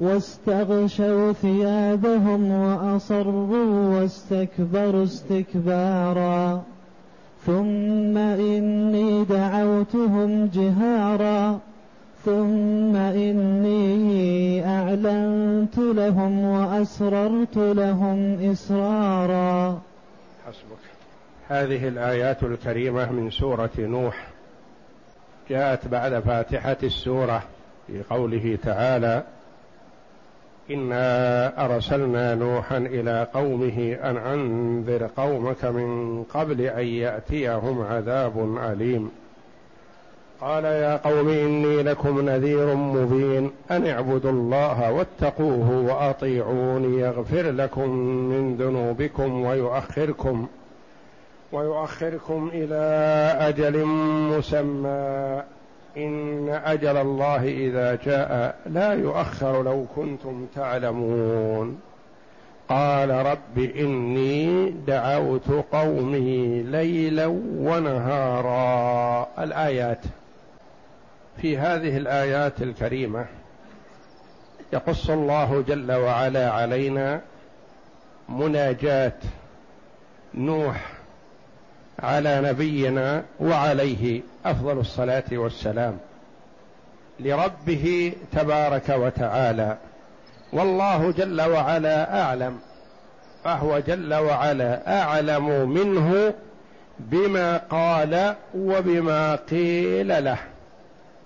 واستغشوا ثيابهم وأصروا واستكبروا استكبارا. ثم إني دعوتهم جهارا. ثم إني أعلنت لهم وأسررت لهم إسرارا. حسبك. هذه الآيات الكريمة من سورة نوح. جاءت بعد فاتحة السورة في قوله تعالى انا ارسلنا نوحا إلى قومه ان انذر قومك من قبل ان ياتيهم عذاب اليم قال يا قوم اني لكم نذير مبين ان اعبدوا الله واتقوه واطيعون يغفر لكم من ذنوبكم ويؤخركم ويؤخركم إلى أجل مسمى إن أجل الله إذا جاء لا يؤخر لو كنتم تعلمون. قال رب إني دعوت قومي ليلا ونهارا. الآيات. في هذه الآيات الكريمة يقص الله جل وعلا علينا مناجاة نوح على نبينا وعليه أفضل الصلاة والسلام لربه تبارك وتعالى. والله جل وعلا أعلم فهو جل وعلا أعلم منه بما قال وبما قيل له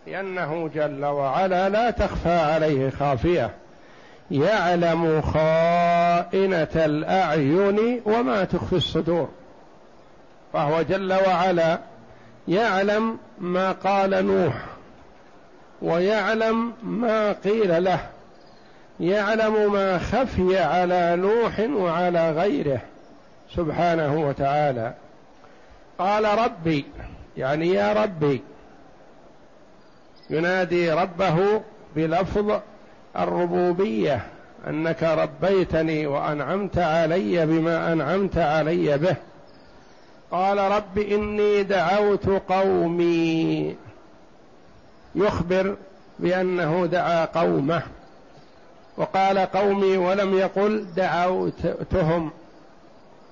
لأنه جل وعلا لا تخفى عليه خافية يعلم خائنة الأعين وما تخفي الصدور. فهو جل وعلا يعلم ما قال نوح ويعلم ما قيل له يعلم ما خفي على نوح وعلى غيره سبحانه وتعالى. قال ربي يعني يا ربي ينادي ربه بلفظ الربوبية أنك ربيتني وأنعمت علي بما أنعمت علي به. قال رب إني دعوت قومي. يخبر بأنه دعا قومه. وقال قومي ولم يقل دعوتهم.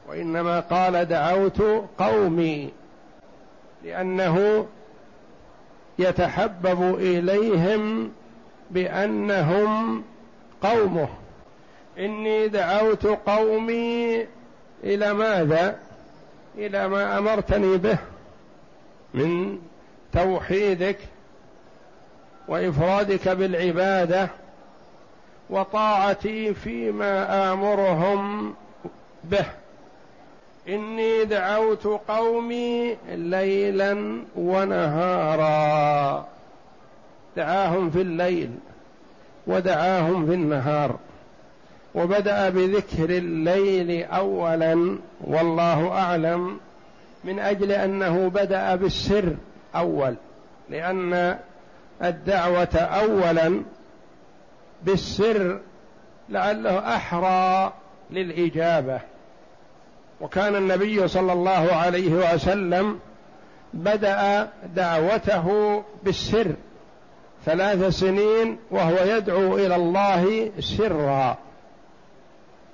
وإنما قال دعوت قومي. لأنه يتحبب إليهم بأنهم قومه. إني دعوت قومي إلى ماذا؟ إلى ما أمرتني به من توحيدك وإفرادك بالعبادة وطاعتي فيما آمرهم به. إني دعوت قومي ليلا ونهارا. دعاهم في الليل ودعاهم في النهار. وبدأ بذكر الليل اولا والله أعلم من أجل أنه بدأ بالسر أول لأن الدعوة اولا بالسر لعله أحرى للإجابة. وكان النبي صلى الله عليه وسلم بدأ دعوته بالسر ثلاث سنين وهو يدعو إلى الله سرا.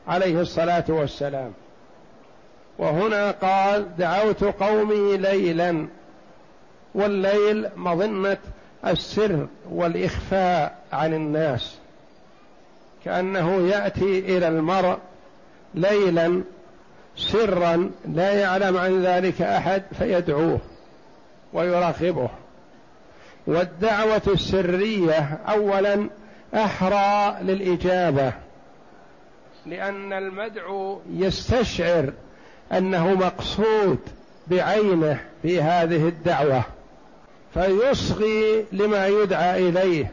عليه الصلاة والسلام. وهنا قال دعوت قومي ليلا. والليل مظنة السر والإخفاء عن الناس. كأنه يأتي إلى المرء ليلا سرا لا يعلم عن ذلك أحد فيدعوه ويراقبه. والدعوة السرية أولا أحرى للإجابة. لأن المدعو يستشعر أنه مقصود بعينه في هذه الدعوة فيصغي لما يدعى إليه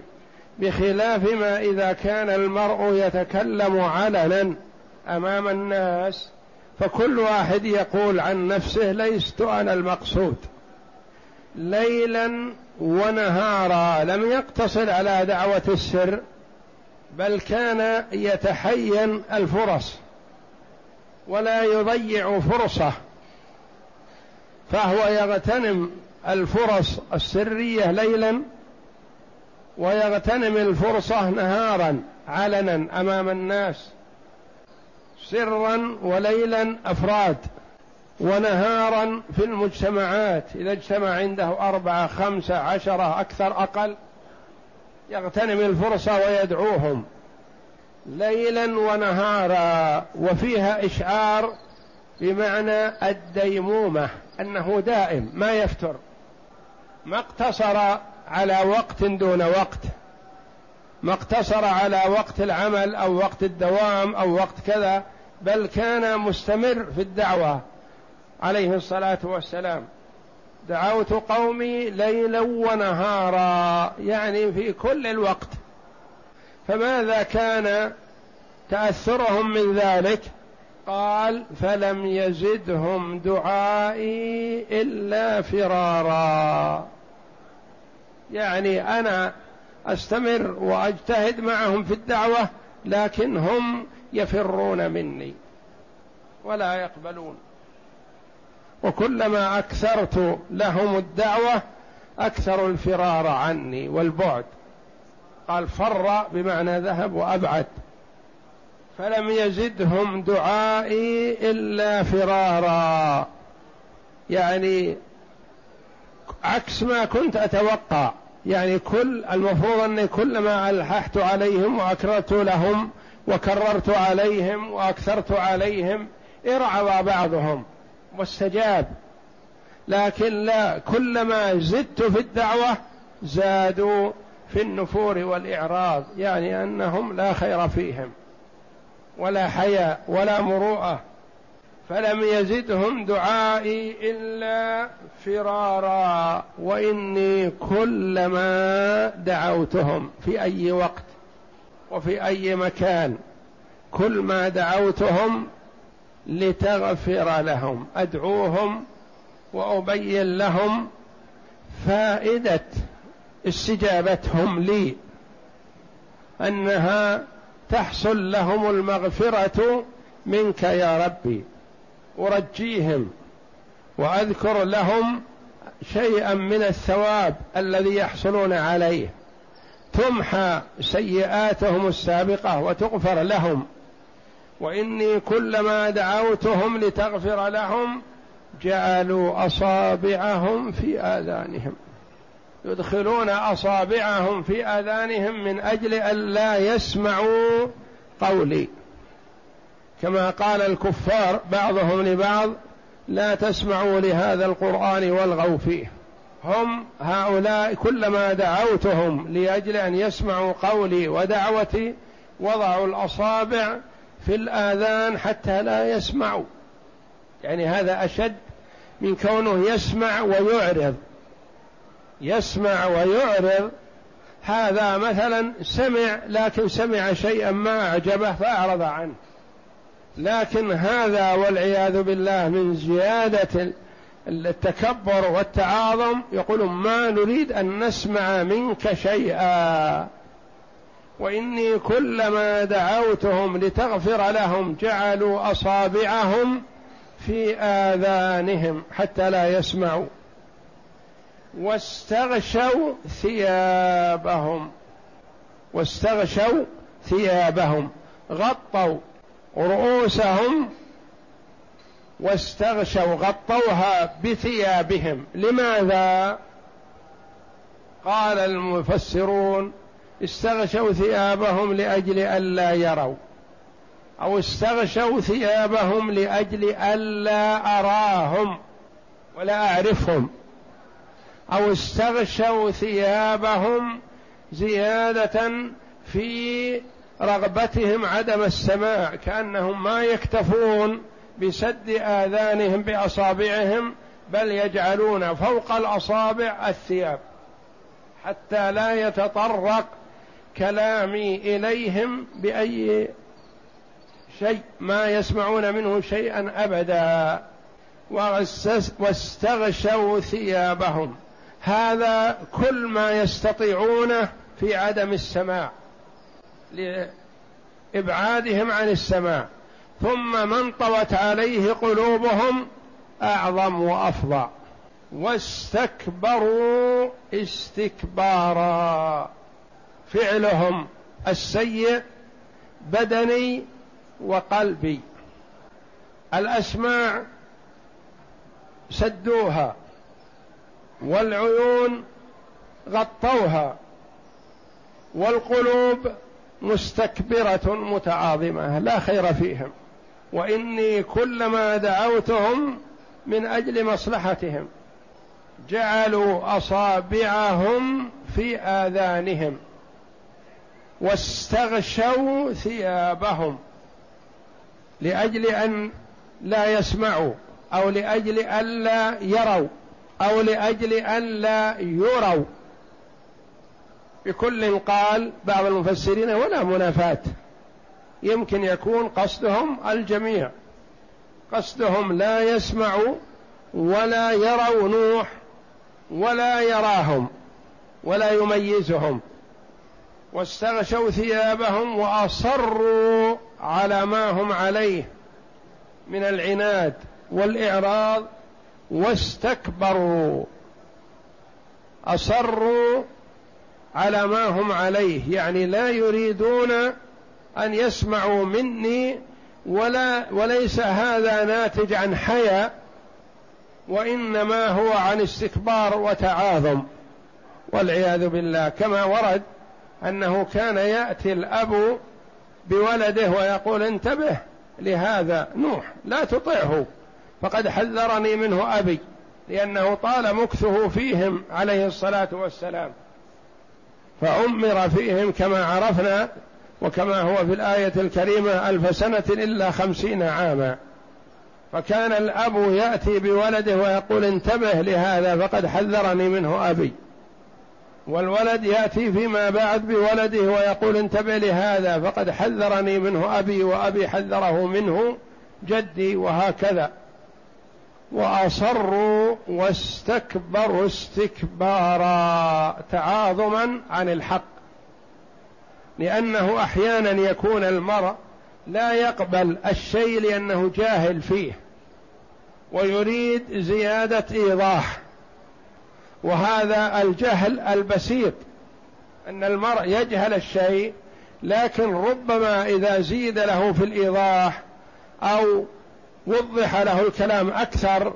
بخلاف ما إذا كان المرء يتكلم علنا أمام الناس فكل واحد يقول عن نفسه ليست أنا المقصود. ليلا ونهارا لم يقتصر على دعوة السر بل كان يتحين الفرص ولا يضيع فرصة فهو يغتنم الفرص السرية ليلا ويغتنم الفرصة نهارا علنا أمام الناس سرا وليلا أفراد ونهارا في المجتمعات. إذا اجتمع عنده أربعة خمسة عشرة أكثر أقل يغتنم الفرصة ويدعوهم ليلا ونهارا وفيها إشعار بمعنى الديمومة أنه دائم ما يفتر ما اقتصر على وقت دون وقت ما اقتصر على وقت العمل أو وقت الدوام أو وقت كذا بل كان مستمر في الدعوة عليه الصلاة والسلام. دعوت قومي ليلا ونهارا يعني في كل الوقت. فماذا كان تأثرهم من ذلك؟ قال فلم يزدهم دعائي إلا فرارا. يعني أنا أستمر وأجتهد معهم في الدعوة لكن هم يفرون مني ولا يقبلون. وكلما أكثرت لهم الدعوة أكثر الفرار عني والبعد. قال فر بمعنى ذهب وأبعد. فلم يزدهم دعائي إلا فرارا. يعني عكس ما كنت أتوقع. يعني كل المفروض أني كلما ألححت عليهم وأكررت لهم وكررت عليهم وأكثرت عليهم ارعب بعضهم. واستجاب لكن لا كلما زدت في الدعوة زادوا في النفور والإعراض يعني أنهم لا خير فيهم ولا حياء ولا مروءة. فلم يزدهم دعائي إلا فرارا وإني كلما دعوتهم في أي وقت وفي أي مكان كل ما دعوتهم لتغفر لهم. أدعوهم وأبين لهم فائدة استجابتهم لي. أنها تحصل لهم المغفرة منك يا ربي. أرجيهم وأذكر لهم شيئا من الثواب الذي يحصلون عليه. تمحى سيئاتهم السابقة وتغفر لهم. وإني كلما دعوتهم لتغفر لهم جعلوا أصابعهم في آذانهم. يدخلون أصابعهم في آذانهم من أجل أن لا يسمعوا قولي. كما قال الكفار بعضهم لبعض لا تسمعوا لهذا القرآن والغوا فيه. هم هؤلاء كلما دعوتهم لأجل أن يسمعوا قولي ودعوتي وضعوا الأصابع في الآذان حتى لا يسمعوا. يعني هذا أشد من كونه يسمع ويعرض. يسمع ويعرض. هذا مثلا سمع لكن سمع شيئا ما أعجبه فأعرض عنه. لكن هذا والعياذ بالله من زيادة التكبر والتعاظم يقول ما نريد أن نسمع منك شيئا. وإني كلما دعوتهم لتغفر لهم جعلوا أصابعهم في آذانهم حتى لا يسمعوا. واستغشوا ثيابهم. واستغشوا ثيابهم. غطوا رؤوسهم. واستغشوا غطوها بثيابهم. لماذا؟ قال المفسرون استغشوا ثيابهم لأجل ألا يروا. أو استغشوا ثيابهم لأجل ألا أراهم ولا أعرفهم. أو استغشوا ثيابهم زيادة في رغبتهم عدم السماع كأنهم ما يكتفون بسد آذانهم بأصابعهم بل يجعلون فوق الأصابع الثياب حتى لا يتطرق كلامي إليهم بأي شيء ما يسمعون منه شيئا أبدا. واستغشوا ثيابهم. هذا كل ما يستطيعونه في عدم السماع لإبعادهم عن السماع. ثم من طوت عليه قلوبهم أعظم وافظع واستكبروا استكبارا. فعلهم السيء بدني وقلبي. الأسماع سدوها والعيون غطوها والقلوب مستكبرة متعاظمة لا خير فيهم. وإني كلما دعوتهم من أجل مصلحتهم جعلوا أصابعهم في آذانهم. واستغشوا ثيابهم لأجل أن لا يسمعوا أو لأجل الا يروا أو لأجل الا يروا. بكل قال بعض المفسرين ولا منافاه يمكن يكون قصدهم الجميع. قصدهم لا يسمعوا ولا يروا نوح ولا يراهم ولا يميزهم. واستغشوا ثيابهم وأصروا على ما هم عليه من العناد والإعراض واستكبروا. أصروا على ما هم عليه يعني لا يريدون أن يسمعوا مني ولا وليس هذا ناتج عن حياء وإنما هو عن استكبار وتعاظم. والعياذ بالله كما ورد أنه كان يأتي الأب بولده ويقول انتبه لهذا نوح لا تطعه. فقد حذرني منه أبي لأنه طال مكثه فيهم عليه الصلاة والسلام. فأمر فيهم كما عرفنا وكما هو في الآية الكريمة ألف سنة إلا خمسين عاما. فكان الأب يأتي بولده ويقول انتبه لهذا فقد حذرني منه أبي. والولد يأتي فيما بعد بولده ويقول انتبه لهذا فقد حذرني منه أبي وأبي حذره منه جدي وهكذا. وأصروا واستكبروا استكبارا تعاظما عن الحق لأنه أحيانا يكون المرء لا يقبل الشيء لأنه جاهل فيه ويريد زيادة إيضاح. وهذا الجهل البسيط أن المرء يجهل الشيء لكن ربما إذا زيد له في الإيضاح أو وضح له الكلام أكثر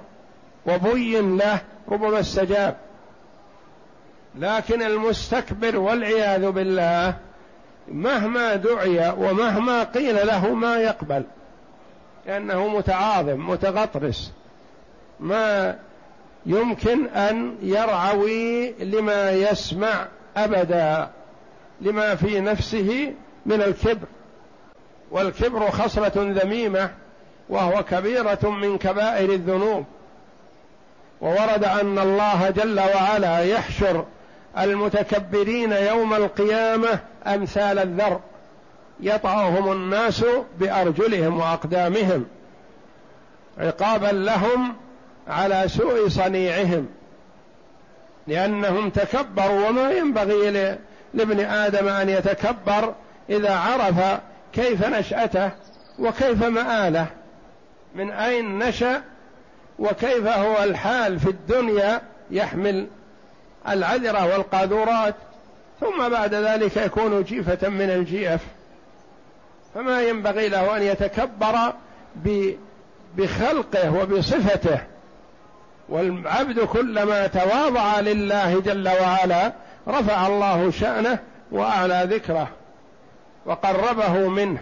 وبين له ربما استجاب. لكن المستكبر والعياذ بالله مهما دعي ومهما قيل له ما يقبل لأنه متعاظم متغطرس ما يمكن أن يرعوي لما يسمع أبدا لما في نفسه من الكبر. والكبر خصلة ذميمة وهو كبيرة من كبائر الذنوب. وورد أن الله جل وعلا يحشر المتكبرين يوم القيامة أمثال الذر. يطعهم الناس بأرجلهم وأقدامهم عقابا لهم على سوء صنيعهم لأنهم تكبروا وما ينبغي لابن آدم أن يتكبر إذا عرف كيف نشأته وكيف مآله من أين نشأ وكيف هو الحال في الدنيا يحمل العذرة والقاذورات ثم بعد ذلك يكون جيفة من الجيف. فما ينبغي له أن يتكبر بخلقه وبصفته. والعبد كلما تواضع لله جل وعلا رفع الله شأنه وأعلى ذكره وقربه منه.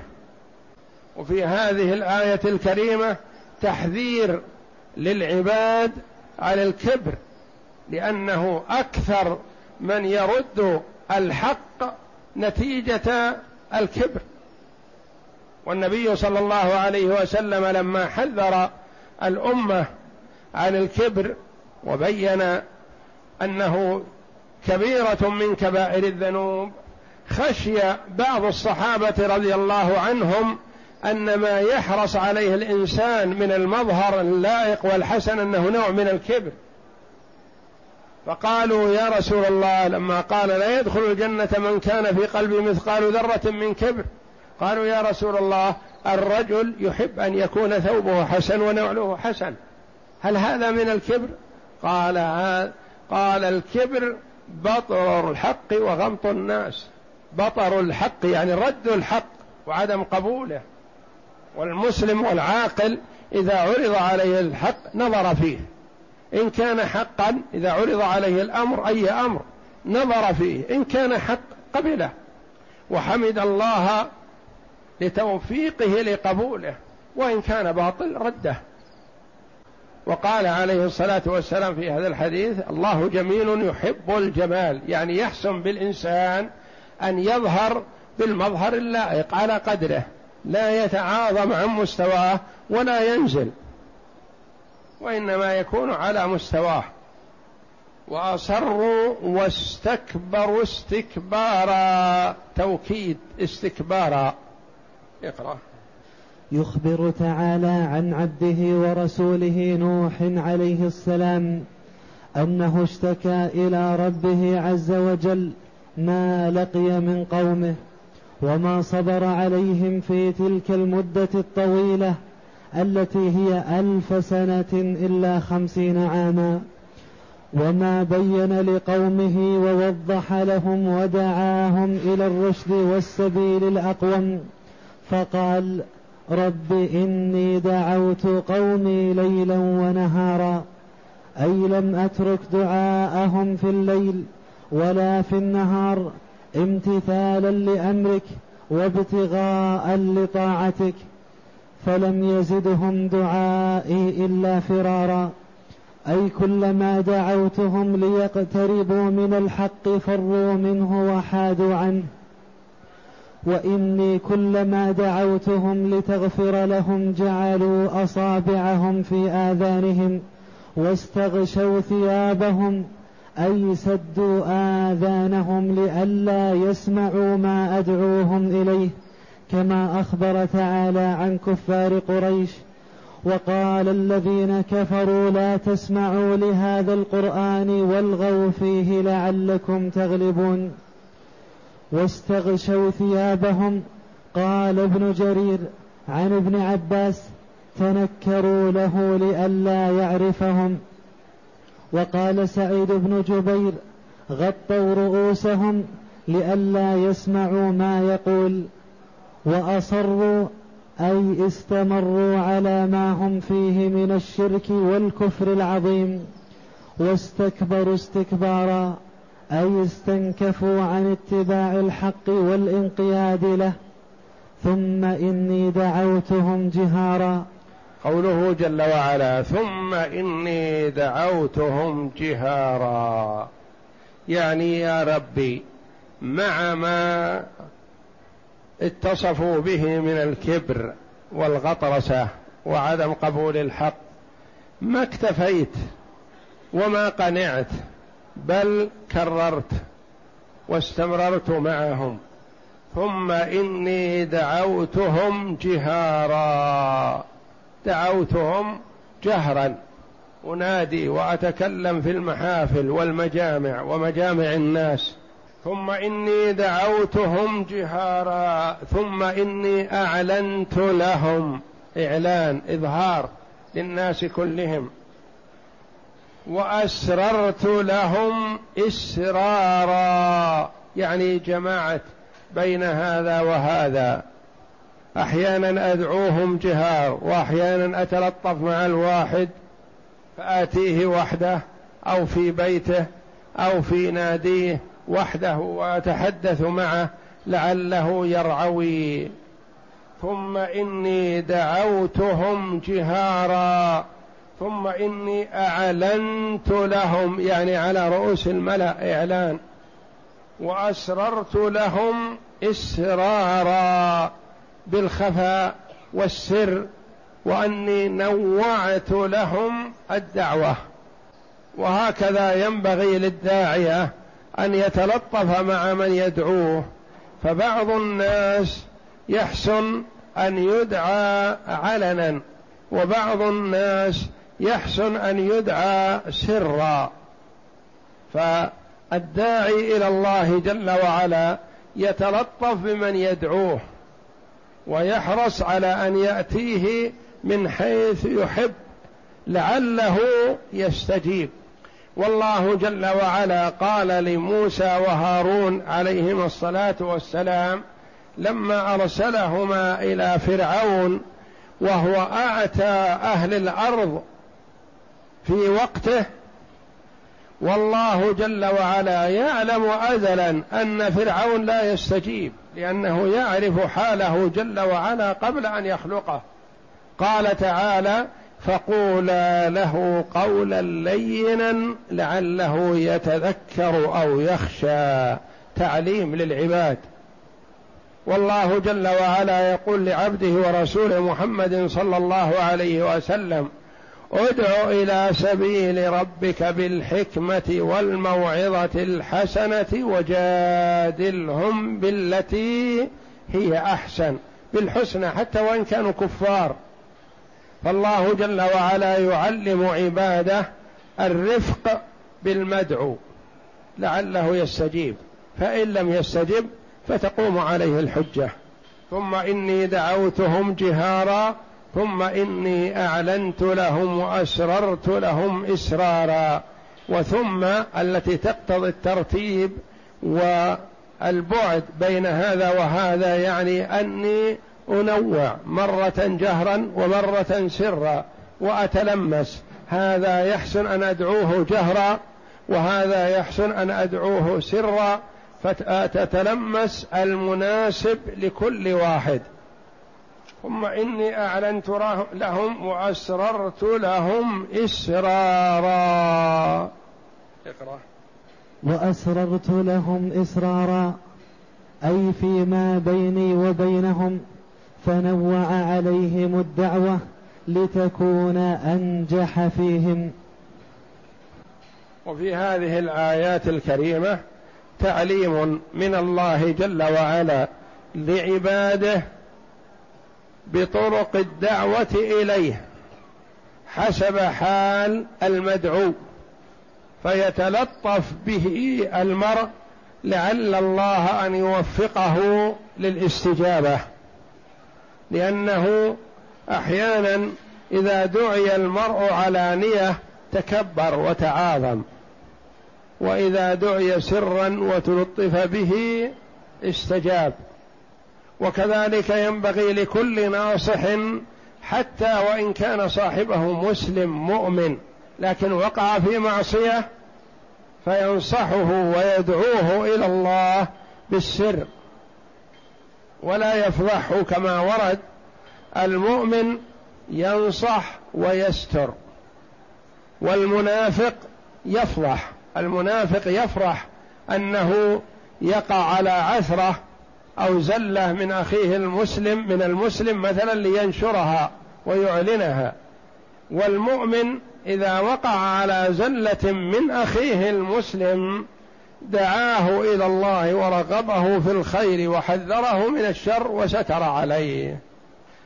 وفي هذه الآية الكريمة تحذير للعباد على الكبر لأنه أكثر من يرد الحق نتيجة الكبر. والنبي صلى الله عليه وسلم لما حذر الأمة عن الكبر وبين أنه كبيرة من كبائر الذنوب. خشي بعض الصحابة رضي الله عنهم أن ما يحرص عليه الإنسان من المظهر اللائق والحسن أنه نوع من الكبر. فقالوا يا رسول الله لما قال لا يدخل الجنة من كان في قلبه مثقال ذرة من كبر قالوا يا رسول الله الرجل يحب أن يكون ثوبه حسن ونعله حسن. هل هذا من الكبر؟ قال قال الكبر بطر الحق وغمط الناس. بطر الحق يعني رد الحق وعدم قبوله. والمسلم والعاقل إذا عرض عليه الحق نظر فيه. إن كان حقا إذا عرض عليه الأمر أي أمر نظر فيه. إن كان حق قبله. وحمد الله لتوفيقه لقبوله. وإن كان باطل رده. وقال عليه الصلاة والسلام في هذا الحديث الله جميل يحب الجمال. يعني يحسن بالإنسان أن يظهر بالمظهر اللائق على قدره لا يتعاظم عن مستواه ولا ينزل وإنما يكون على مستواه. وأصروا واستكبروا استكبارا توكيد استكبارا. اقرأ. يخبر تعالى عن عبده ورسوله نوح عليه السلام أنه اشتكى إلى ربه عز وجل ما لقي من قومه وما صبر عليهم في تلك المدة الطويلة التي هي ألف سنة إلا خمسين عاما. وما بين لقومه ووضح لهم ودعاهم إلى الرشد والسبيل الأقوم. فقال رب إني دعوت قومي ليلا ونهارا. أي لم أترك دعاءهم في الليل ولا في النهار امتثالا لأمرك وابتغاء لطاعتك. فلم يزدهم دعائي إلا فرارا. أي كلما دعوتهم ليقتربوا من الحق فروا منه وحادوا عنه. وإني كلما دعوتهم لتغفر لهم جعلوا أصابعهم في آذانهم واستغشوا ثيابهم أي سدوا آذانهم لئلا يسمعوا ما أدعوهم إليه كما أخبر تعالى عن كفار قريش. وقال الذين كفروا لا تسمعوا لهذا القرآن والغوا فيه لعلكم تغلبون. واستغشوا ثيابهم قال ابن جرير عن ابن عباس تنكروا له لئلا يعرفهم. وقال سعيد بن جبير غطوا رؤوسهم لئلا يسمعوا ما يقول. وأصروا أي استمروا على ما هم فيه من الشرك والكفر العظيم. واستكبروا استكبارا. أي استنكفوا عن اتباع الحق والانقياد له ثم إني دعوتهم جهارا. قوله جل وعلا ثم إني دعوتهم جهارا. يعني يا ربي مع ما اتصفوا به من الكبر والغطرسة وعدم قبول الحق ما اكتفيت وما قنعت بل كررت واستمررت معهم. ثم إني دعوتهم جهارا. دعوتهم جهرا. أنادي وأتكلم في المحافل والمجامع ومجامع الناس. ثم إني دعوتهم جهارا. ثم إني أعلنت لهم. إعلان إظهار للناس كلهم. وأسررت لهم إسرارا. يعني جماعة بين هذا وهذا. أحيانا أدعوهم جهار وأحيانا أتلطف مع الواحد فآتيه وحده أو في بيته أو في ناديه وحده وأتحدث معه لعله يرعوي. ثم إني دعوتهم جهارا. ثم إني أعلنت لهم يعني على رؤوس الملأ إعلان وأسررت لهم إسرارا بالخفاء والسر وأني نوعت لهم الدعوة. وهكذا ينبغي للداعية أن يتلطف مع من يدعوه. فبعض الناس يحسن أن يدعى علنا وبعض الناس يحسن أن يدعى سرا. فالداعي إلى الله جل وعلا يتلطف بمن يدعوه ويحرص على أن يأتيه من حيث يحب لعله يستجيب. والله جل وعلا قال لموسى وهارون عليهما الصلاة والسلام لما أرسلهما إلى فرعون وهو أعتى أهل الأرض في وقته. والله جل وعلا يعلم ازلا أن فرعون لا يستجيب لأنه يعرف حاله جل وعلا قبل أن يخلقه. قال تعالى فقولا له قولا لينا لعله يتذكر أو يخشى. تعليم للعباد. والله جل وعلا يقول لعبده ورسوله محمد صلى الله عليه وسلم ادع إلى سبيل ربك بالحكمة والموعظة الحسنة وجادلهم بالتي هي أحسن بالحسنى حتى وإن كانوا كفار. فالله جل وعلا يعلم عباده الرفق بالمدعو لعله يستجيب. فإن لم يستجب فتقوم عليه الحجة. ثم إني دعوتهم جهارا ثم إني أعلنت لهم وأسررت لهم إسرارا. وثم التي تقتضي الترتيب والبعد بين هذا وهذا يعني أني أنوع مرة جهرا ومرة سرا وأتلمس. هذا يحسن أن أدعوه جهرا وهذا يحسن أن أدعوه سرا. فتتلمس المناسب لكل واحد. ثم إني أعلنت لهم وأسررت لهم إسرارا. اقرأ. وأسررت لهم إسرارا. أي فيما بيني وبينهم فنوع عليهم الدعوة لتكون أنجح فيهم. وفي هذه الآيات الكريمة تعليم من الله جل وعلا لعباده بطرق الدعوة إليه حسب حال المدعو فيتلطف به المرء لعل الله أن يوفقه للاستجابة لأنه أحيانا إذا دعي المرء علانيه تكبر وتعاظم وإذا دعي سرا وتلطف به استجاب. وكذلك ينبغي لكل ناصح حتى وإن كان صاحبه مسلم مؤمن لكن وقع في معصية فينصحه ويدعوه إلى الله بالسر. ولا يفضحه كما ورد المؤمن ينصح ويستر والمنافق يفضح المنافق يفرح أنه يقع على عثرة أو زلة من أخيه المسلم من المسلم مثلا لينشرها ويعلنها. والمؤمن إذا وقع على زلة من أخيه المسلم دعاه إلى الله ورغبه في الخير وحذره من الشر وستر عليه.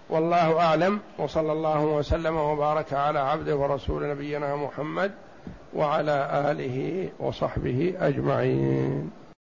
والله أعلم وصلى الله وسلم وبارك على عبده ورسول نبينا محمد وعلى آله وصحبه أجمعين.